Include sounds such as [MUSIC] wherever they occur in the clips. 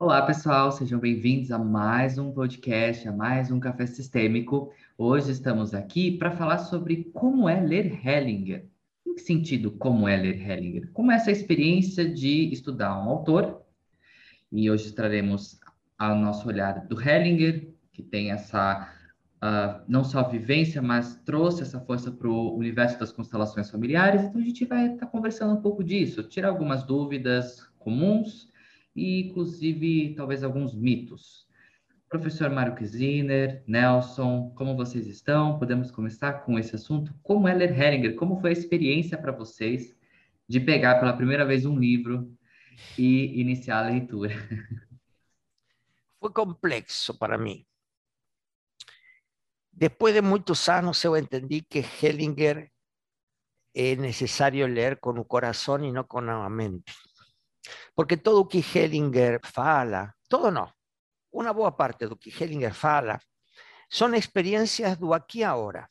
Olá, pessoal, sejam bem-vindos a mais um podcast, a mais um Café Sistêmico. Hoje estamos aqui para falar sobre como é ler Hellinger. Em que sentido como é ler Hellinger? Como é essa experiência de estudar um autor. E hoje traremos ao nosso olhar do Hellinger, que tem essa uh, não só vivência, mas trouxe essa força para o universo das constelações familiares. Então a gente vai estar tá conversando um pouco disso, tirar algumas dúvidas comuns e, inclusive, talvez alguns mitos. Professor Mário Kiziner, Nelson, como vocês estão? Podemos começar com esse assunto? Como é ler Hellinger? Como foi a experiência para vocês de pegar pela primeira vez um livro e iniciar a leitura? [LAUGHS] Foi complexo para mim. Depois de muitos anos, eu entendi que Hellinger é necessário ler com o coração e não com a mente. Porque todo que Hellinger fala, todo não, uma boa parte do que Hellinger fala, são experiências do aqui e agora.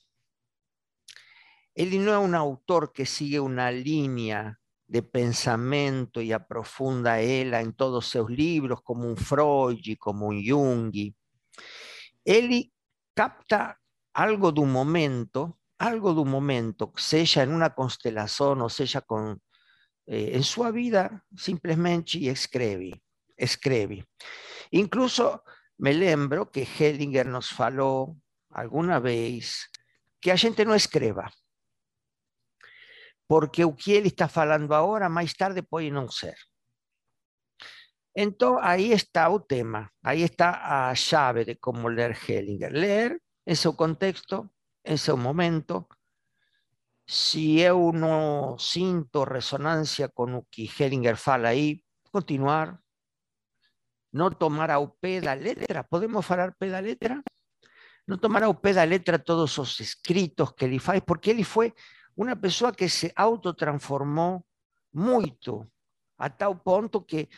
Ele não é um autor que sigue uma linha de pensamento e aprofunda ela em todos os seus livros, como um Freud, como um Jung. Ele capta algo de un momento, algo de un momento, sea en una constelación o sea con, eh, en su vida, simplemente y escribe, escribe. Incluso me lembro que Hellinger nos faló alguna vez que a gente no escreva, porque o que ele está falando ahora, más tarde puede no ser. Entonces, ahí está el tema, ahí está a llave de cómo leer Hellinger. Leer en su contexto, en su momento. Si eu não sinto resonancia con lo que Hellinger fala ahí, continuar. No tomar ao pé da letra. Podemos falar pé da letra? No tomar ao pé da letra todos los escritos que ele faz, porque ele fue una persona que se autotransformó mucho, a tal punto que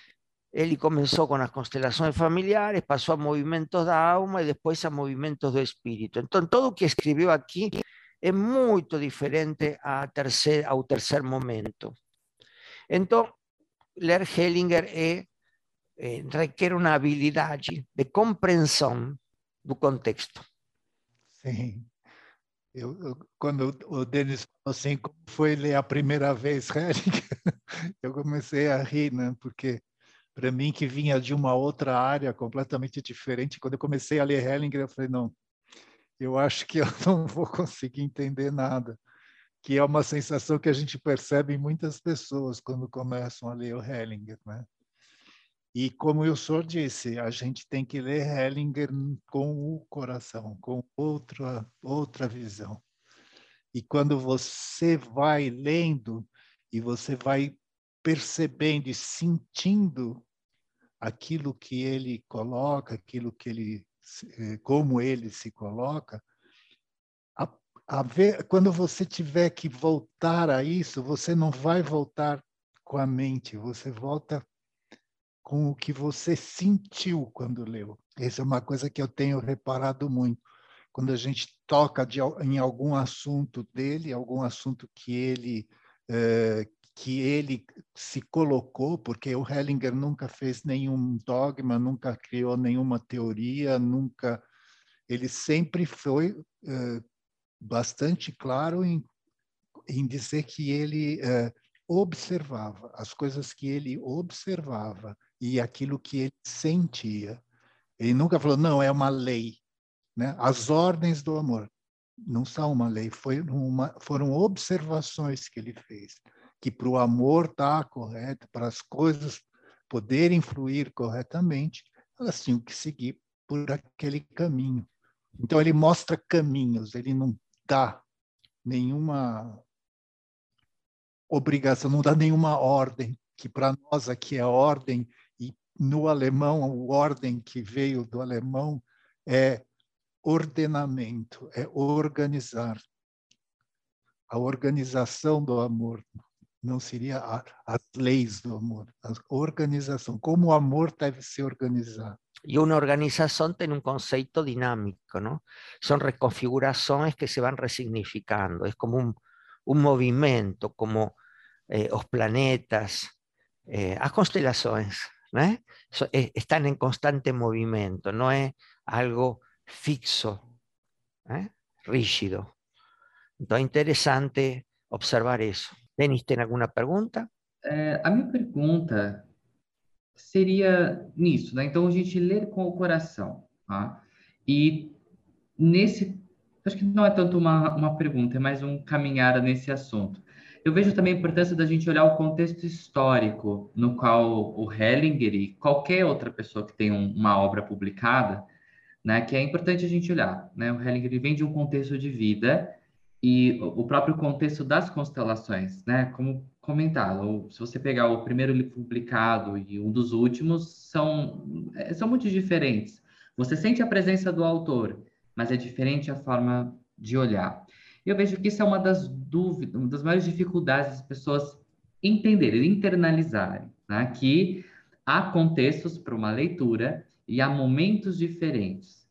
Él comenzó con las constelaciones familiares, pasó a movimientos de alma y después a movimientos de espíritu. Entonces, todo lo que escribió aquí es muy diferente a tercer, un tercer momento. Entonces, leer Hellinger eh, requiere una habilidad de comprensión del contexto. Sí. Cuando Denis falou assim, como foi ler a primeira vez Hellinger, [LAUGHS] eu comecei a rir, né? Porque para mim que vinha de uma outra área completamente diferente. Quando eu comecei a ler Hellinger, eu falei, não, eu acho que [LAUGHS] eu não vou conseguir entender nada. Que é uma sensação que a gente percebe em muitas pessoas quando começam a ler o Hellinger, né? E como o senhor disse, a gente tem que ler Hellinger com o coração, com outra outra visão. E quando você vai lendo e você vai percebendo e sentindo aquilo que ele coloca, aquilo que ele, como ele se coloca, a, a ver, quando você tiver que voltar a isso, você não vai voltar com a mente, você volta com o que você sentiu quando leu. Essa é uma coisa que eu tenho reparado muito. Quando a gente toca de, em algum assunto dele, algum assunto que ele eh, que ele se colocou, porque o Hellinger nunca fez nenhum dogma, nunca criou nenhuma teoria, nunca. Ele sempre foi uh, bastante claro em, em dizer que ele uh, observava as coisas que ele observava e aquilo que ele sentia. Ele nunca falou, não, é uma lei. Né? As ordens do amor não são uma lei, uma, foram observações que ele fez que para o amor estar tá correto, para as coisas poderem fluir corretamente, elas tinham que seguir por aquele caminho. Então ele mostra caminhos, ele não dá nenhuma obrigação, não dá nenhuma ordem, que para nós aqui é ordem, e no alemão, a ordem que veio do alemão é ordenamento, é organizar. A organização do amor, não seria a, as leis do amor, a organização, como o amor deve se organizar. E uma organização tem um conceito dinâmico, não? São reconfigurações que se vão resignificando, é como um, um movimento, como eh, os planetas, eh, as constelações, né? están en constante movimento, não é algo fixo, né? rígido. Então é interessante observar isso. Denis, tem alguma pergunta? É, a minha pergunta seria nisso, né? Então a gente lê com o coração, tá? E nesse, acho que não é tanto uma, uma pergunta, é mais um caminhar nesse assunto. Eu vejo também a importância da gente olhar o contexto histórico no qual o Hellinger e qualquer outra pessoa que tem um, uma obra publicada, né, que é importante a gente olhar. Né? O Hellinger vem de um contexto de vida e o próprio contexto das constelações, né? Como comentado, se você pegar o primeiro livro publicado e um dos últimos, são, é, são muito diferentes. Você sente a presença do autor, mas é diferente a forma de olhar. Eu vejo que isso é uma das dúvidas, uma das maiores dificuldades das pessoas entenderem, internalizarem, né? que há contextos para uma leitura e há momentos diferentes.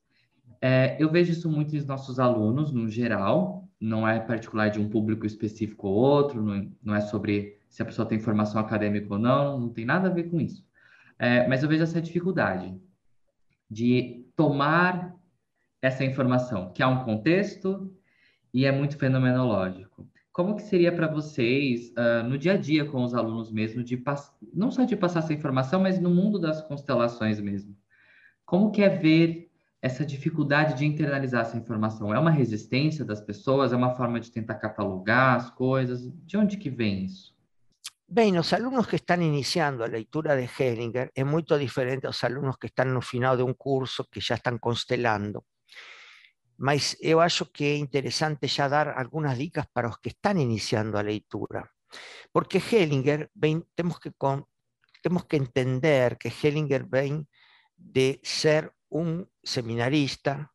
É, eu vejo isso muito nos nossos alunos, no geral, não é particular de um público específico ou outro, não, não é sobre se a pessoa tem formação acadêmica ou não, não tem nada a ver com isso. É, mas eu vejo essa dificuldade de tomar essa informação, que há um contexto, e é muito fenomenológico. Como que seria para vocês, uh, no dia a dia com os alunos mesmo, de não só de passar essa informação, mas no mundo das constelações mesmo? Como que é ver essa dificuldade de internalizar essa informação? É uma resistência das pessoas? É uma forma de tentar catalogar as coisas? De onde que vem isso? Bem, os alunos que estão iniciando a leitura de Hellinger é muito diferente aos alunos que estão no final de um curso, que já estão constelando. mas eu acho que é interessante ya dar algunas dicas para los que están iniciando a leitura. Porque Hellinger, tenemos que, tenemos que entender que Hellinger viene de ser un seminarista,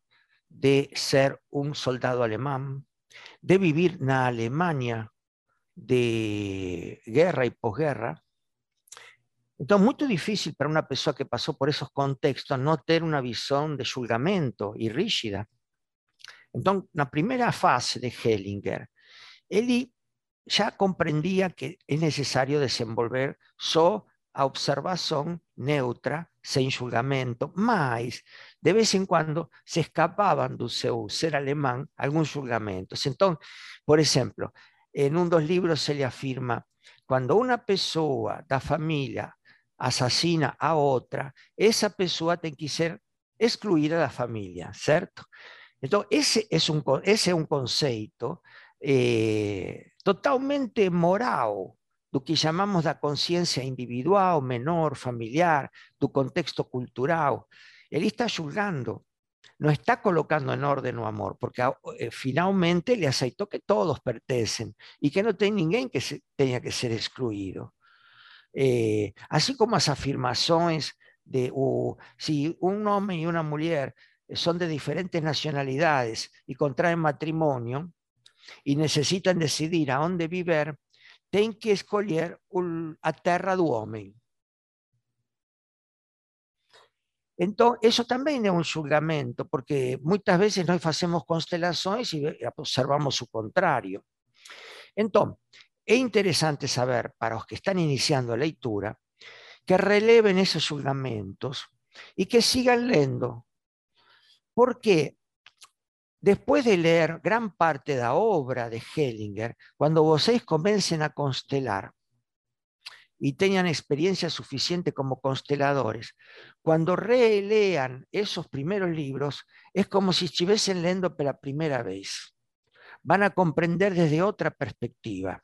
de ser un soldado alemán, de vivir en Alemania de guerra y posguerra. Entonces, muy difícil para una persona que pasó por esos contextos no tener una visión de julgamento y rígida Entonces, la primera fase de Hellinger, él ya comprendía que es necesario desenvolver a observación neutra, sem julgamento, mas de vez em quando se escapaban do seu ser alemão alguns julgamentos. Então, por exemplo, en un dos libros se le afirma: cuando una persona da familia asesina a otra esa persona tem que ser excluída da família, certo? Então, esse é um, esse é um conceito eh, totalmente moral, do que chamamos da consciência individual, menor, familiar, do contexto cultural. Ele está julgando, não está colocando em ordem o amor, porque eh, finalmente ele aceitou que todos pertencem e que não tem ninguém que se, tenha que ser excluído. Eh, assim como as afirmações de o, se um homem e uma mulher son de diferentes nacionalidades y contraen matrimonio y necesitan decidir a dónde vivir, tienen que escoger a terra do homem. Entonces, eso también es un julgamento, porque muchas veces nós hacemos constelaciones y observamos su contrario. Entonces, es interesante saber, para los que están iniciando la lectura, que releven esos julgamentos y que sigan leyendo, porque después de leer gran parte de la obra de Hellinger, cuando vocês comiencen a constelar y tengan experiencia suficiente como consteladores, cuando relean esos primeros libros, es como si estuviesen leyendo por la primera vez. Van a comprender desde otra perspectiva.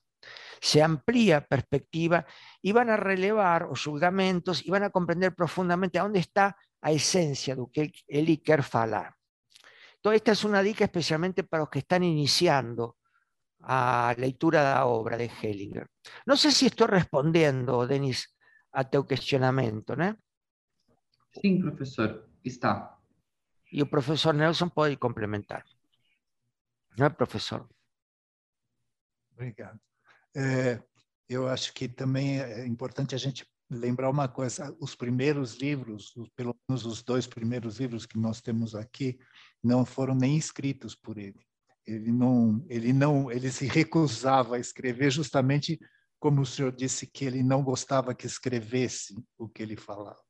Se amplía perspectiva y van a relevar los juzgamentos y van a comprender profundamente a dónde está a esencia do que ele quer falar. Então, esta é uma dica especialmente para os que estão iniciando a leitura da obra de Hellinger. Não sei se estou respondendo, Denis, a teu questionamento, né? Sim, professor, está. E o professor Nelson pode complementar. Não é, professor? Obrigado. É, eu acho que também é importante a gente lembrar uma coisa, os primeiros livros, pelo menos os dois primeiros livros que nós temos aqui, não foram nem escritos por ele. Ele não, ele não, ele se recusava a escrever justamente como o senhor disse que ele não gostava que escrevesse o que ele falava.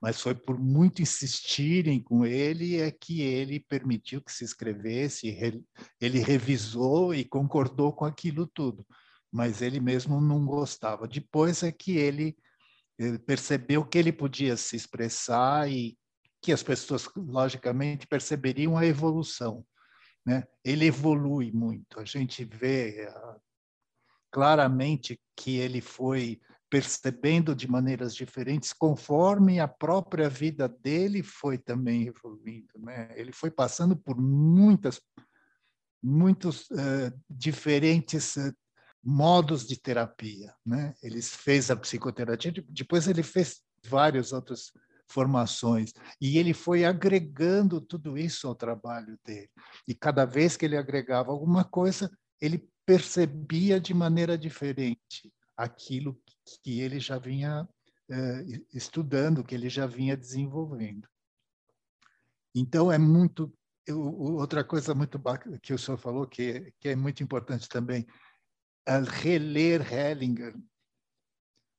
Mas foi por muito insistirem com ele é que ele permitiu que se escrevesse, ele revisou e concordou com aquilo tudo, mas ele mesmo não gostava. Depois é que ele percebeu que ele podia se expressar e que as pessoas, logicamente, perceberiam a evolução. Né? Ele evolui muito. A gente vê uh, claramente que ele foi percebendo de maneiras diferentes conforme a própria vida dele foi também evoluindo. Né? Ele foi passando por muitas, muitos uh, diferentes uh, modos de terapia. Né? Ele fez a psicoterapia, depois ele fez várias outras formações e ele foi agregando tudo isso ao trabalho dele. E cada vez que ele agregava alguma coisa, ele percebia de maneira diferente aquilo que ele já vinha eh, estudando, que ele já vinha desenvolvendo. Então, é muito. Eu, outra coisa muito bacana que o senhor falou, que, que é muito importante também, é reler Hellinger.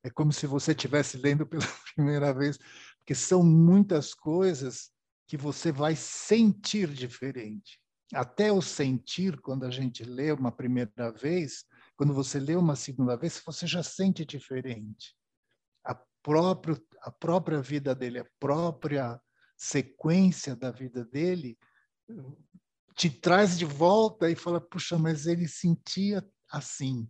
É como se você estivesse lendo pela [LAUGHS] primeira vez, porque são muitas coisas que você vai sentir diferente. Até o sentir, quando a gente lê uma primeira vez, quando você lê uma segunda vez, você já sente diferente. A, próprio, a própria vida dele, a própria sequência da vida dele, te traz de volta e fala: puxa, mas ele sentia assim.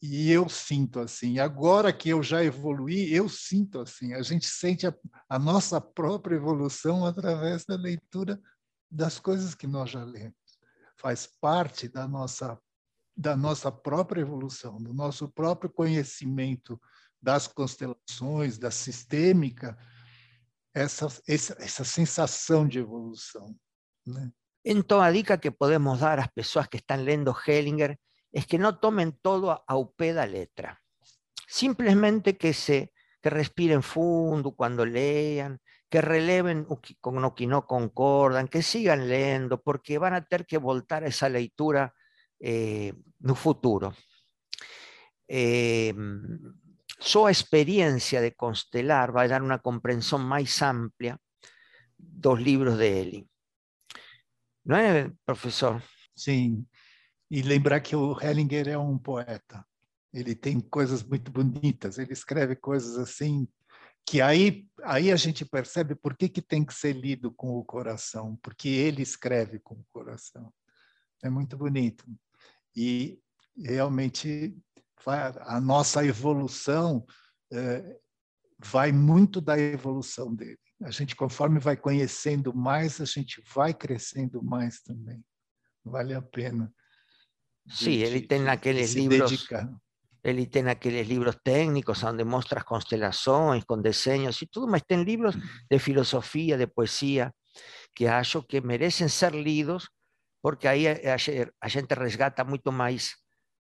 E eu sinto assim. Agora que eu já evoluí, eu sinto assim. A gente sente a, a nossa própria evolução através da leitura das coisas que nós já lemos. Faz parte da nossa da nossa própria evolução, do nosso próprio conhecimento das constelações, da sistêmica, essa, essa, essa sensação de evolução. Né? Então, a dica que podemos dar às pessoas que estão lendo Hellinger é que não tomem todo ao pé da letra. Simplesmente que se que respiren fundo cuando lean, que releven con lo que no concordan, que sigan leyendo, porque van a tener que voltar a esa lectura eh, no futuro. Eh, su experiencia de constelar va a dar una comprensión más amplia dos libros de Eli. ¿No es, profesor? Sim, e lembrar que o Hellinger é um poeta. Ele tem coisas muito bonitas, ele escreve coisas assim que aí, aí a gente percebe por que, que tem que ser lido com o coração, porque ele escreve com o coração. É muito bonito e realmente a nossa evolução é, vai muito da evolução dele. A gente, conforme vai conhecendo mais, a gente vai crescendo mais também. Vale a pena. Sim, ele tem aqueles livros. Dedicar. Ele tem aqueles livros técnicos onde mostra as constelações com desenhos e tudo, mas tem livros de filosofia, de poesia, que acho que merecem ser lidos porque aí a, a gente resgata muito mais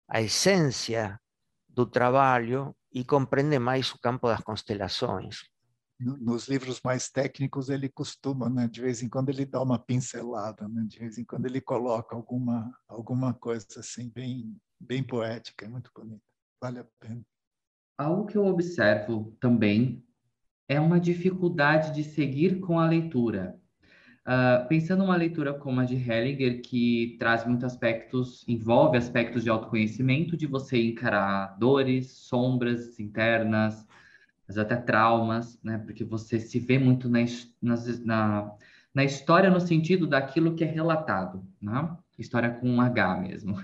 a essência do trabalho e compreende mais o campo das constelações. Nos livros mais técnicos ele costuma, né? de vez em quando ele dá uma pincelada, né? de vez em quando ele coloca alguma alguma coisa assim bem bem poética, é muito bonito, vale a pena. Algo que eu observo também é uma dificuldade de seguir com a leitura. Uh, pensando uma leitura como a de Hellinger, que traz muitos aspectos, envolve aspectos de autoconhecimento, de você encarar dores, sombras internas, mas até traumas, né? Porque você se vê muito na, na, na história no sentido daquilo que é relatado, né? História com um H mesmo.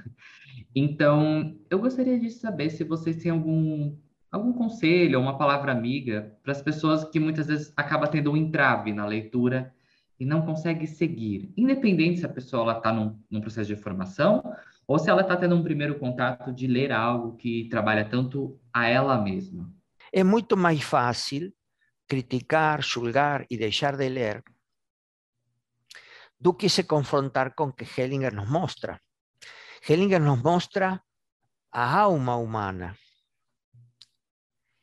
Então, eu gostaria de saber se vocês têm algum algum conselho, uma palavra amiga para as pessoas que muitas vezes acabam tendo um entrave na leitura e não consegue seguir, independente se a pessoa está num, num, processo de formação ou se ela está tendo um primeiro contato de ler algo que trabalha tanto a ela mesma. É muito mais fácil criticar, julgar e deixar de ler do que se confrontar com o que Hellinger nos mostra. Hellinger nos mostra a alma humana.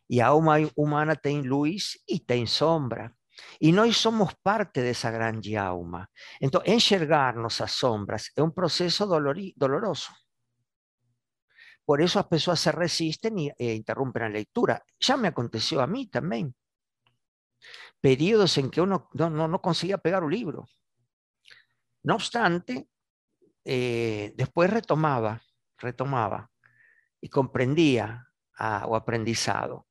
E a alma humana tem luz e tem sombra. Y nós somos parte de esa gran alma. Entonces, enxergarnos as sombras es un proceso doloroso. Por eso las personas se resisten e interrumpen la lectura. Ya me aconteció a mí también. Periodos en que uno no, no, conseguía pegar un libro. No obstante, eh, después retomaba, retomaba y comprendía ah, o aprendizado.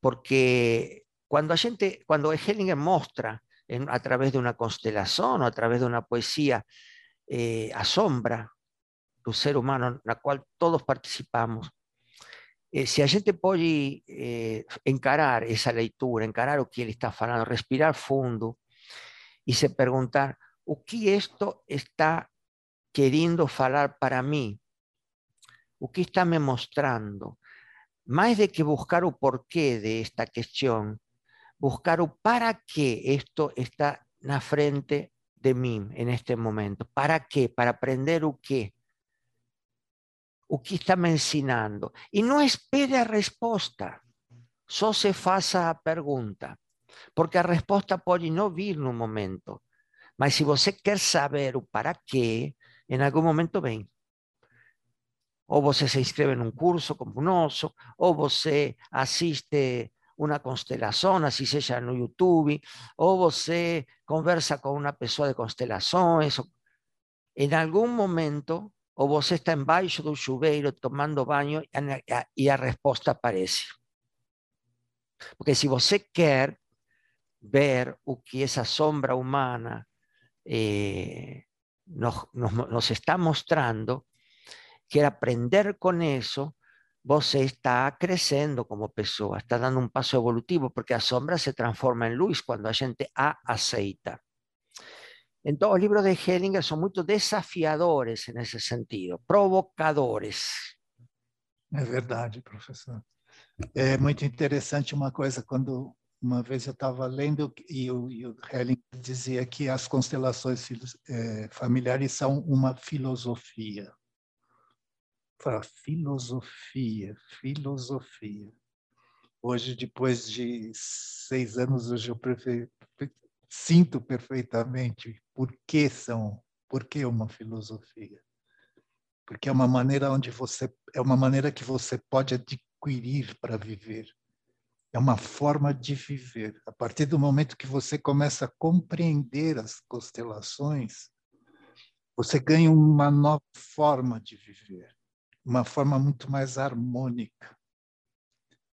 Porque cuando, a gente, cuando Hellinger muestra a través de una constelación o a través de una poesía eh, asombra ser humano en la cual todos participamos. Eh, si a gente puede eh, encarar esa lectura, encarar o que está falando, respirar fundo y se preguntar o que esto está queriendo falar para mí, o que está me mostrando, más de que buscar o porqué de esta cuestión, buscar o para qué esto está na frente de mí en este momento. ¿Para qué? Para aprender o qué. O está me ensinando. Y no espere a respuesta. Só se faça a pergunta. Porque a resposta pode não vir no momento. Mas se você quer saber para quê, em algum momento vem. Ou você se inscreve num curso como o nosso, ou você assiste una constelación, así sea en YouTube, o você conversa con una persona de constelaciones, en algún momento, o você está embaixo do chuveiro tomando baño y a respuesta aparece. Porque si você quer ver o que esa sombra humana eh, nos, está mostrando, quer aprender con eso, vos está creciendo como pessoa, está dando un paso evolutivo, porque la sombra se transforma en luz cuando la gente a aceita. Entonces, los libros de Hellinger son muy desafiadores en ese sentido, provocadores. É verdade, professor. É muito interessante uma coisa, quando uma vez eu estava lendo e o, Hellinger dizia que as constelações é, familiares são uma filosofia para filosofia, filosofia. Hoje, depois de seis anos, hoje eu prefe... sinto perfeitamente por que são, por que uma filosofia. Porque é uma maneira onde você é uma maneira que você pode adquirir para viver. É uma forma de viver. A partir do momento que você começa a compreender as constelações, você ganha uma nova forma de viver uma forma muito mais harmônica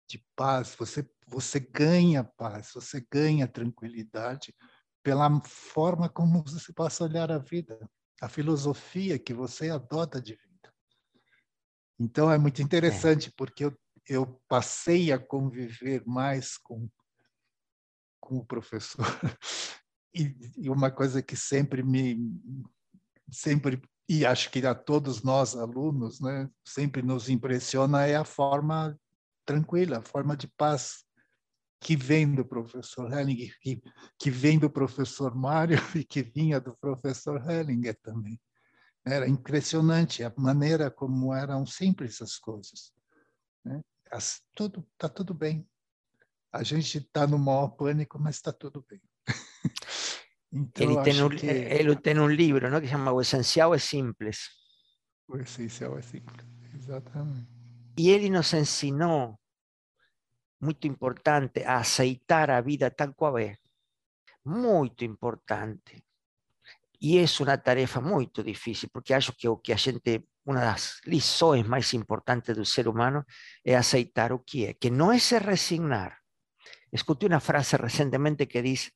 de paz. Você você ganha paz, você ganha tranquilidade pela forma como [LAUGHS] você passa a olhar a vida, a filosofia que você adota de vida. Então é muito interessante é. porque eu, eu passei a conviver mais com com o professor [LAUGHS] e, e uma coisa que sempre me sempre e acho que a todos nós alunos, né, sempre nos impressiona é a forma tranquila, a forma de paz que vem do professor Hellinger, que, que vem do professor Mário [LAUGHS] e que vinha do professor Hellinger também. Era impressionante a maneira como eram simples as coisas. Né? As, tudo está tudo bem. A gente está no maior pânico, mas está tudo bem. [LAUGHS] Então, ele, tem um, que... ele tem um livro não, que chama O Essencial é Simples. O Essencial é Simples, exatamente. E ele nos ensinou, muito importante, a aceitar a vida tal qual é. Muito importante. E é uma tarefa muito difícil, porque acho que que a gente, uma das lições mais importantes do ser humano é aceitar o que é, que não é se resignar. Escutei uma frase recentemente que diz: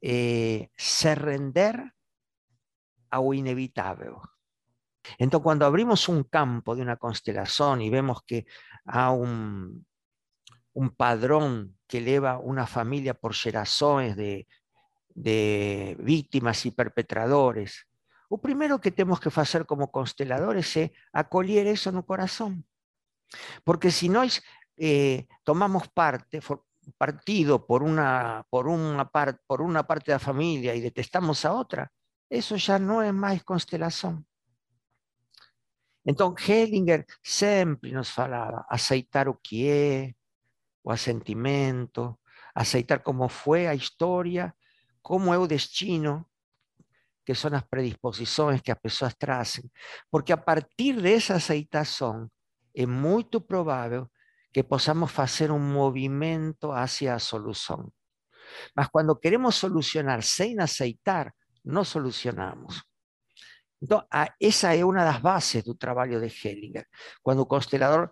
eh, se render a lo inevitable. Entonces, cuando abrimos un campo de una constelación y vemos que hay un, un padrón que eleva una familia por generaciones de, de víctimas y perpetradores, lo primero que tenemos que hacer como consteladores es acoger eso en el corazón. Porque si no eh, tomamos parte, partido por una, por, una por una parte de la familia y detestamos a otra, eso ya no es más constelación. Entonces, Hellinger siempre nos falaba aceitar o que o a sentimento, aceitar como fue a historia, como es o destino, que son las predisposiciones que las personas trazan. Porque a partir de esa aceitación, é muito provável que possamos fazer um movimento hacia a solução. Mas quando queremos solucionar sem aceitar, não solucionamos. Então, essa é uma das bases do trabalho de Hellinger. Quando o constelador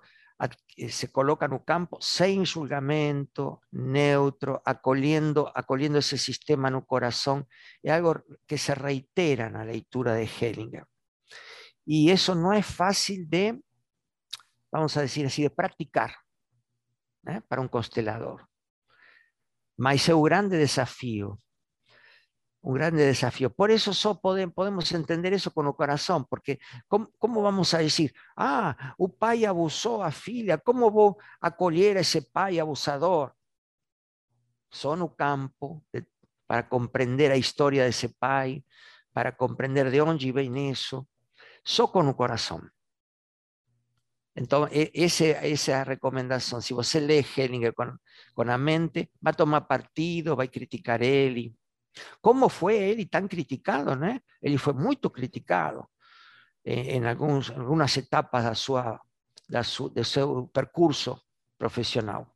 se coloca no campo sem julgamento, neutro, acolhendo, acolhendo esse sistema no coração, é algo que se reitera na leitura de Hellinger. E isso não é fácil de, vamos a decir así, de praticar né, para um constelador. Mas é o grande desafio un grande desafío. Por eso so podemos entender eso con el corazón, porque ¿cómo, vamos a decir, ah, un pai abusó a filha, ¿cómo voy a acolher ese pai abusador? Son un campo para comprender la historia de ese pai, para comprender de dónde viene eso, só con el corazón. Entonces, esa, esa recomendación, si você lee Hellinger con, con la mente, va a tomar partido, va a criticar él, como foi ele tão criticado, né? Ele foi muito criticado em, alguns, algumas etapas da sua, da su, do seu percurso profissional.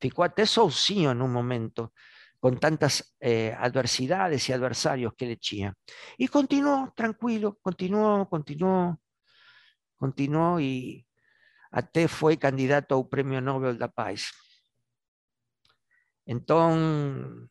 Ficou até sozinho em um momento, com tantas eh, adversidades e adversários que ele tinha. E continuou tranquilo, continuou, continuou, continuou e até foi candidato ao Prêmio Nobel da Paz. Então,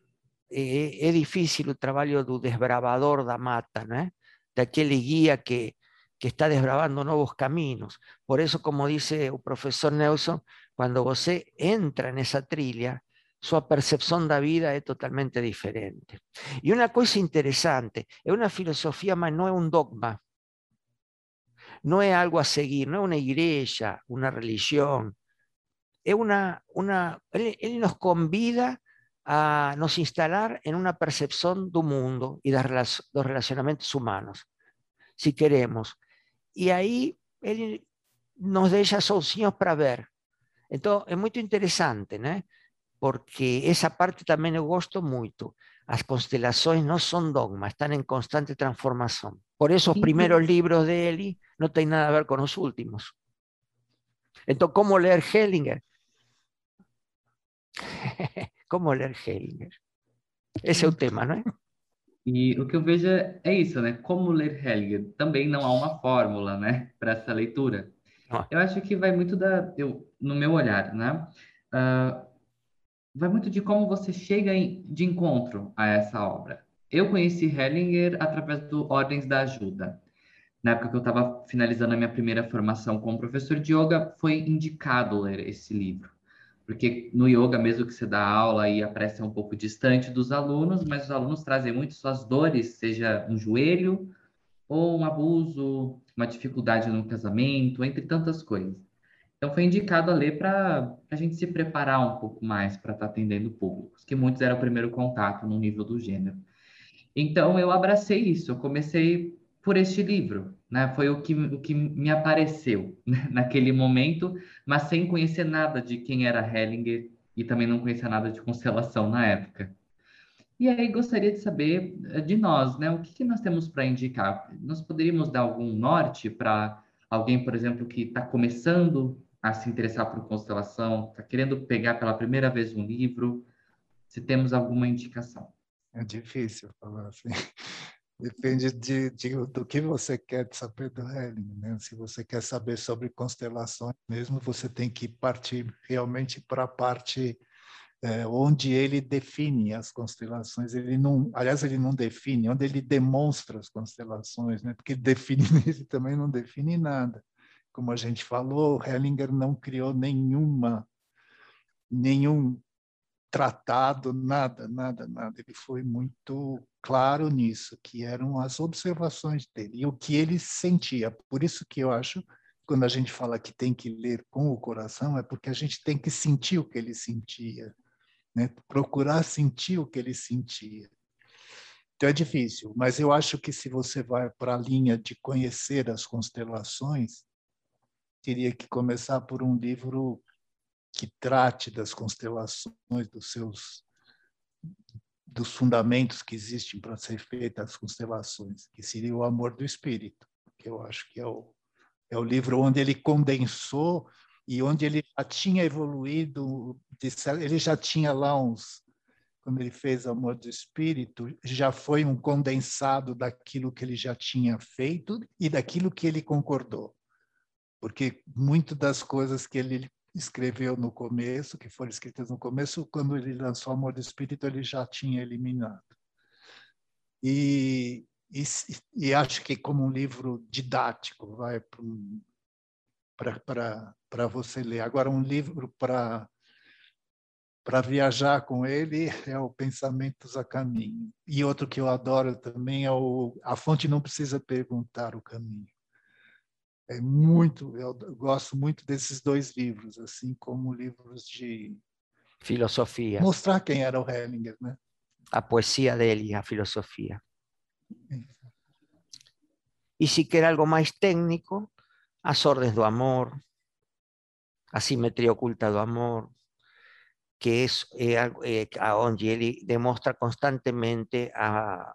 é, é difícil o trabalho do desbravador da mata, né? daquele guia que, que está desbravando novos caminhos. Por isso, como disse o professor Nelson, quando você entra nessa trilha, sua percepção da vida é totalmente diferente. E uma coisa interessante, é uma filosofia, mas não é um dogma. Não é algo a seguir, não é uma igreja, uma religião. É uma, uma ele, ele nos convida a nos instalar en una percepción del mundo y de los relacionamientos humanos, si queremos. Y ahí él nos deja sozinhos para ver. Entonces, es muy interesante, ¿no? porque esa parte también eu gosto mucho. Las constelaciones no son dogmas, están en constante transformación. Por eso los primeros libros de Eli no tienen nada a ver con los últimos. Entonces, ¿cómo leer Hellinger? [LAUGHS] como ler Hellinger. Esse é o tema, não é? E o que eu vejo é isso, né? Como ler Hellinger. Também não há uma fórmula, né, para essa leitura. Ah. Eu acho que vai muito da, eu, no meu olhar, né? Uh, vai muito de como você chega em, de encontro a essa obra. Eu conheci Hellinger através do Ordens da Ajuda. Na época que eu estava finalizando a minha primeira formação como professor de yoga, foi indicado ler esse livro porque no yoga, mesmo que você dá aula e a prece é um pouco distante dos alunos, mas os alunos trazem muito suas dores, seja um joelho ou um abuso, uma dificuldade no casamento, entre tantas coisas. Então foi indicado a ler para a gente se preparar um pouco mais para estar tá atendendo públicos, que muitos eram o primeiro contato no nível do gênero. Então eu abracei isso, eu comecei por este livro, né? Foi o que, o que me apareceu né? [LAUGHS] naquele momento, mas sem conhecer nada de quem era Hellinger e também não conhecia nada de constelação na época. E aí gostaria de saber eh, de nós, né? O que, que nós temos para indicar? Nós poderíamos dar algum norte para alguém, por exemplo, que está começando a se interessar por constelação, está querendo pegar pela primeira vez um livro? Se temos alguma indicação? É difícil falar assim. [LAUGHS] Depende de, de, do que você quer saber do Helling. Né? Se você quer saber sobre constelações mesmo, você tem que partir realmente para a parte é, onde ele define as constelações. Ele não, aliás, ele não define, onde ele demonstra as constelações, né? porque [LAUGHS] definir ele também não define nada. Como a gente falou, Hellinger não criou nenhuma nenhum tratado, nada, nada, nada. Ele foi muito claro nisso, que eram as observações dele e o que ele sentia. Por isso que eu acho, quando a gente fala que tem que ler com o coração, é porque a gente tem que sentir o que ele sentia, né? procurar sentir o que ele sentia. Então é difícil, mas eu acho que se você vai para a linha de conhecer as constelações, teria que começar por um livro que trate das constelações, dos seus dos fundamentos que existem para ser feitas as constelações, que seria o amor do espírito, que eu acho que é o, É o livro onde ele condensou e onde ele já tinha evoluído, ele já tinha lá uns, quando ele fez Amor do Espírito, já foi um condensado daquilo que ele já tinha feito e daquilo que ele concordou. Porque muito das coisas que ele escreveu no começo, que foram escritas no começo, quando ele lançou Amor do Espírito, ele já tinha eliminado. E, e, e acho que como um livro didático, vai para você ler. Agora, um livro para para viajar com ele [LAUGHS] é o Pensamentos a Caminho. E outro que eu adoro também é o A Fonte Não Precisa Perguntar o Caminho. É muito, eu gosto muito desses dois livros, assim como livros de filosofia. Mostrar quem era o Hellinger, né? A poesia dele, a filosofia. E se quer algo mais técnico, As Ordens do Amor, A Simetría Oculta do Amor, que es eh, eh, onde ele demostra constantemente a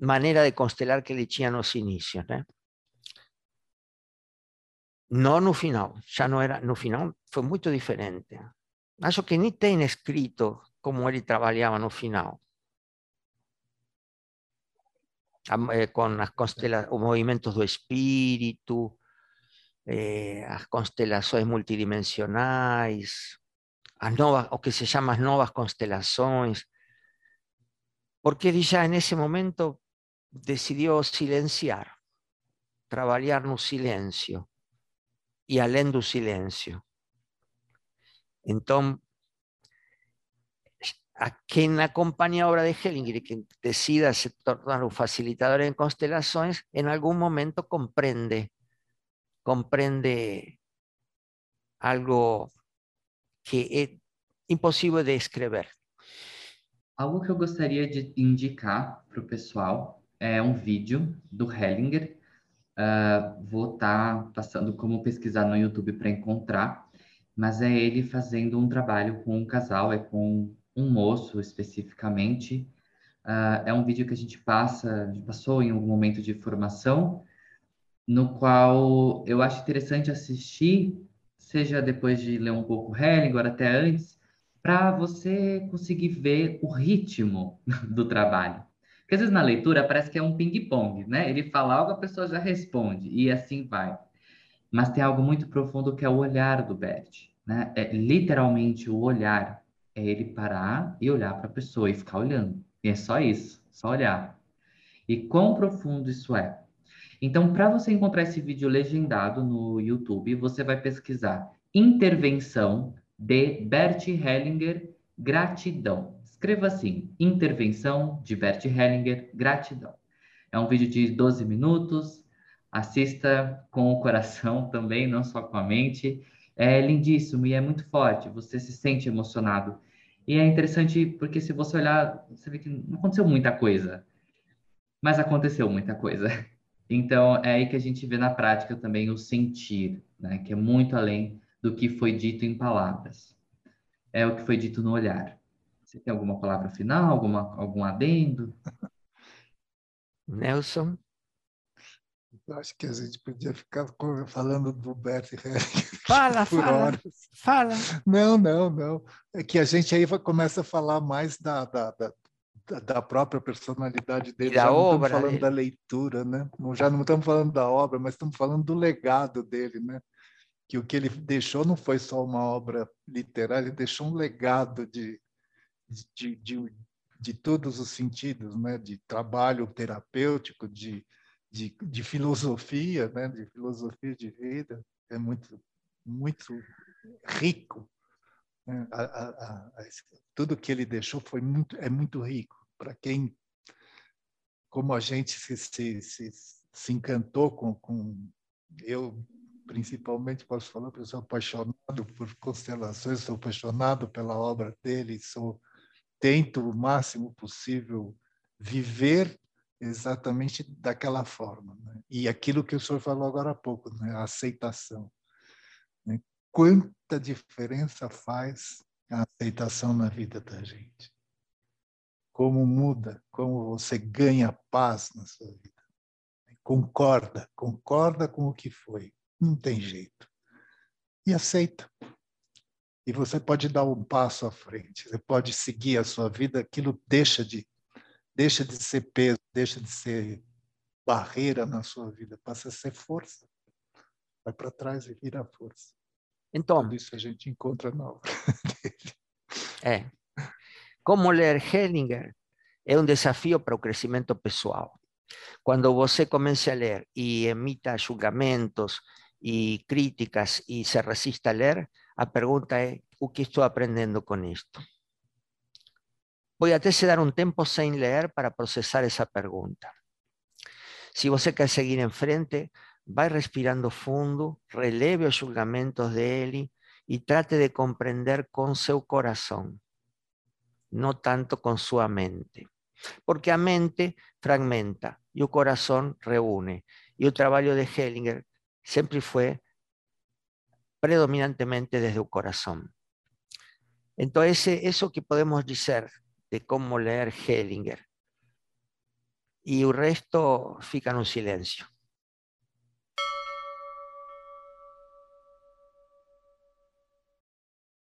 maneira de constelar que ele tinha nos inicios, né? No no final, ya no era, no final fue muy diferente. Acho que ni tem escrito como ele trabalhava no final. Eh, con as constela os movimentos do espírito, eh, as constelações multidimensionais, as novas, o que se llama as novas constelações, porque ele já nesse momento decidiu silenciar, trabalhar no silêncio y além do silencio. Entonces, a quien acompaña a obra de Hellinger y quien decida se tornar un facilitador en constelaciones, en algún momento comprende, comprende algo que es imposible de escrever. Algo que eu gostaria de indicar para o pessoal é um vídeo do Hellinger Uh, vou estar tá passando como pesquisar no YouTube para encontrar, mas é ele fazendo um trabalho com um casal, é com um moço especificamente. Uh, é um vídeo que a gente passa, passou em algum momento de formação, no qual eu acho interessante assistir, seja depois de ler um pouco Helling, ou até antes, para você conseguir ver o ritmo [LAUGHS] do trabalho. Porque às vezes na leitura parece que é um ping-pong, né? Ele fala algo, a pessoa já responde, e assim vai. Mas tem algo muito profundo que é o olhar do Bert, né? É literalmente o olhar. É ele parar e olhar para a pessoa e ficar olhando. E é só isso, só olhar. E quão profundo isso é. Então, para você encontrar esse vídeo legendado no YouTube, você vai pesquisar Intervenção de Bert Hellinger Gratidão. Escreva assim: Intervenção de Bert Hellinger, gratidão. É um vídeo de 12 minutos. Assista com o coração [LAUGHS] também, não só com a mente. É lindíssimo e é muito forte. Você se sente emocionado. E é interessante porque se você olhar, você vê que não aconteceu muita coisa, mas aconteceu muita coisa. [LAUGHS] Então é aí que a gente vê na prática também o sentir, né? Que é muito além do que foi dito em palavras. É o que foi dito no olhar. Você tem alguma palavra final, alguma, algum adendo? Nelson? Eu acho que a gente podia ficar falando do Bert [LAUGHS] Fala, fala, horas. fala. Não, não, não. É que a gente aí começa a falar mais da, da, da, da própria personalidade dele. E da já obra. Não estamos falando dele. da leitura, né? Já não estamos falando da obra, mas estamos falando do legado dele, né? Que o que ele deixou não foi só uma obra literária, ele deixou um legado de, de, de, de todos os sentidos, né? de trabalho terapêutico, de, de, de filosofia, né? de filosofia de vida, é muito, muito rico. Né? A, a, a, tudo que ele deixou foi muito, é muito rico. Para quem, como a gente se, se, se, se encantou com, com eu principalmente posso falar, porque eu sou apaixonado por constelações, sou apaixonado pela obra dele, sou tento o máximo possível viver exatamente daquela forma. Né? E aquilo que o senhor falou agora há pouco, né? a aceitação. Né? Quanta diferença faz a aceitação na vida da gente? Como muda, como você ganha paz na sua vida. concorda, concorda com o que foi. Não tem jeito. E aceita. E você pode dar um passo à frente, você pode seguir a sua vida, aquilo deixa de deixa de ser peso, deixa de ser barreira na sua vida, passa a ser força. Vai para trás e vira força. Então, Tudo isso a gente encontra na obra [LAUGHS] dele. É. Como ler Hellinger é um desafio para o crescimento pessoal. Quando você comece a ler e emita julgamentos e críticas e se resista a ler, a pergunta é: o que estou aprendendo com isto? Voy até dar um tempo sem ler para processar essa pergunta. Se você quer seguir em frente, vai respirando fundo, releve os julgamentos dele e trate de compreender com seu coração, não tanto com sua mente. Porque a mente fragmenta e o coração reúne. E o trabalho de Hellinger sempre foi predominantemente desde o coração. Então, esse, isso que podemos dizer de cómo leer Hellinger. Y el resto fica en un silencio.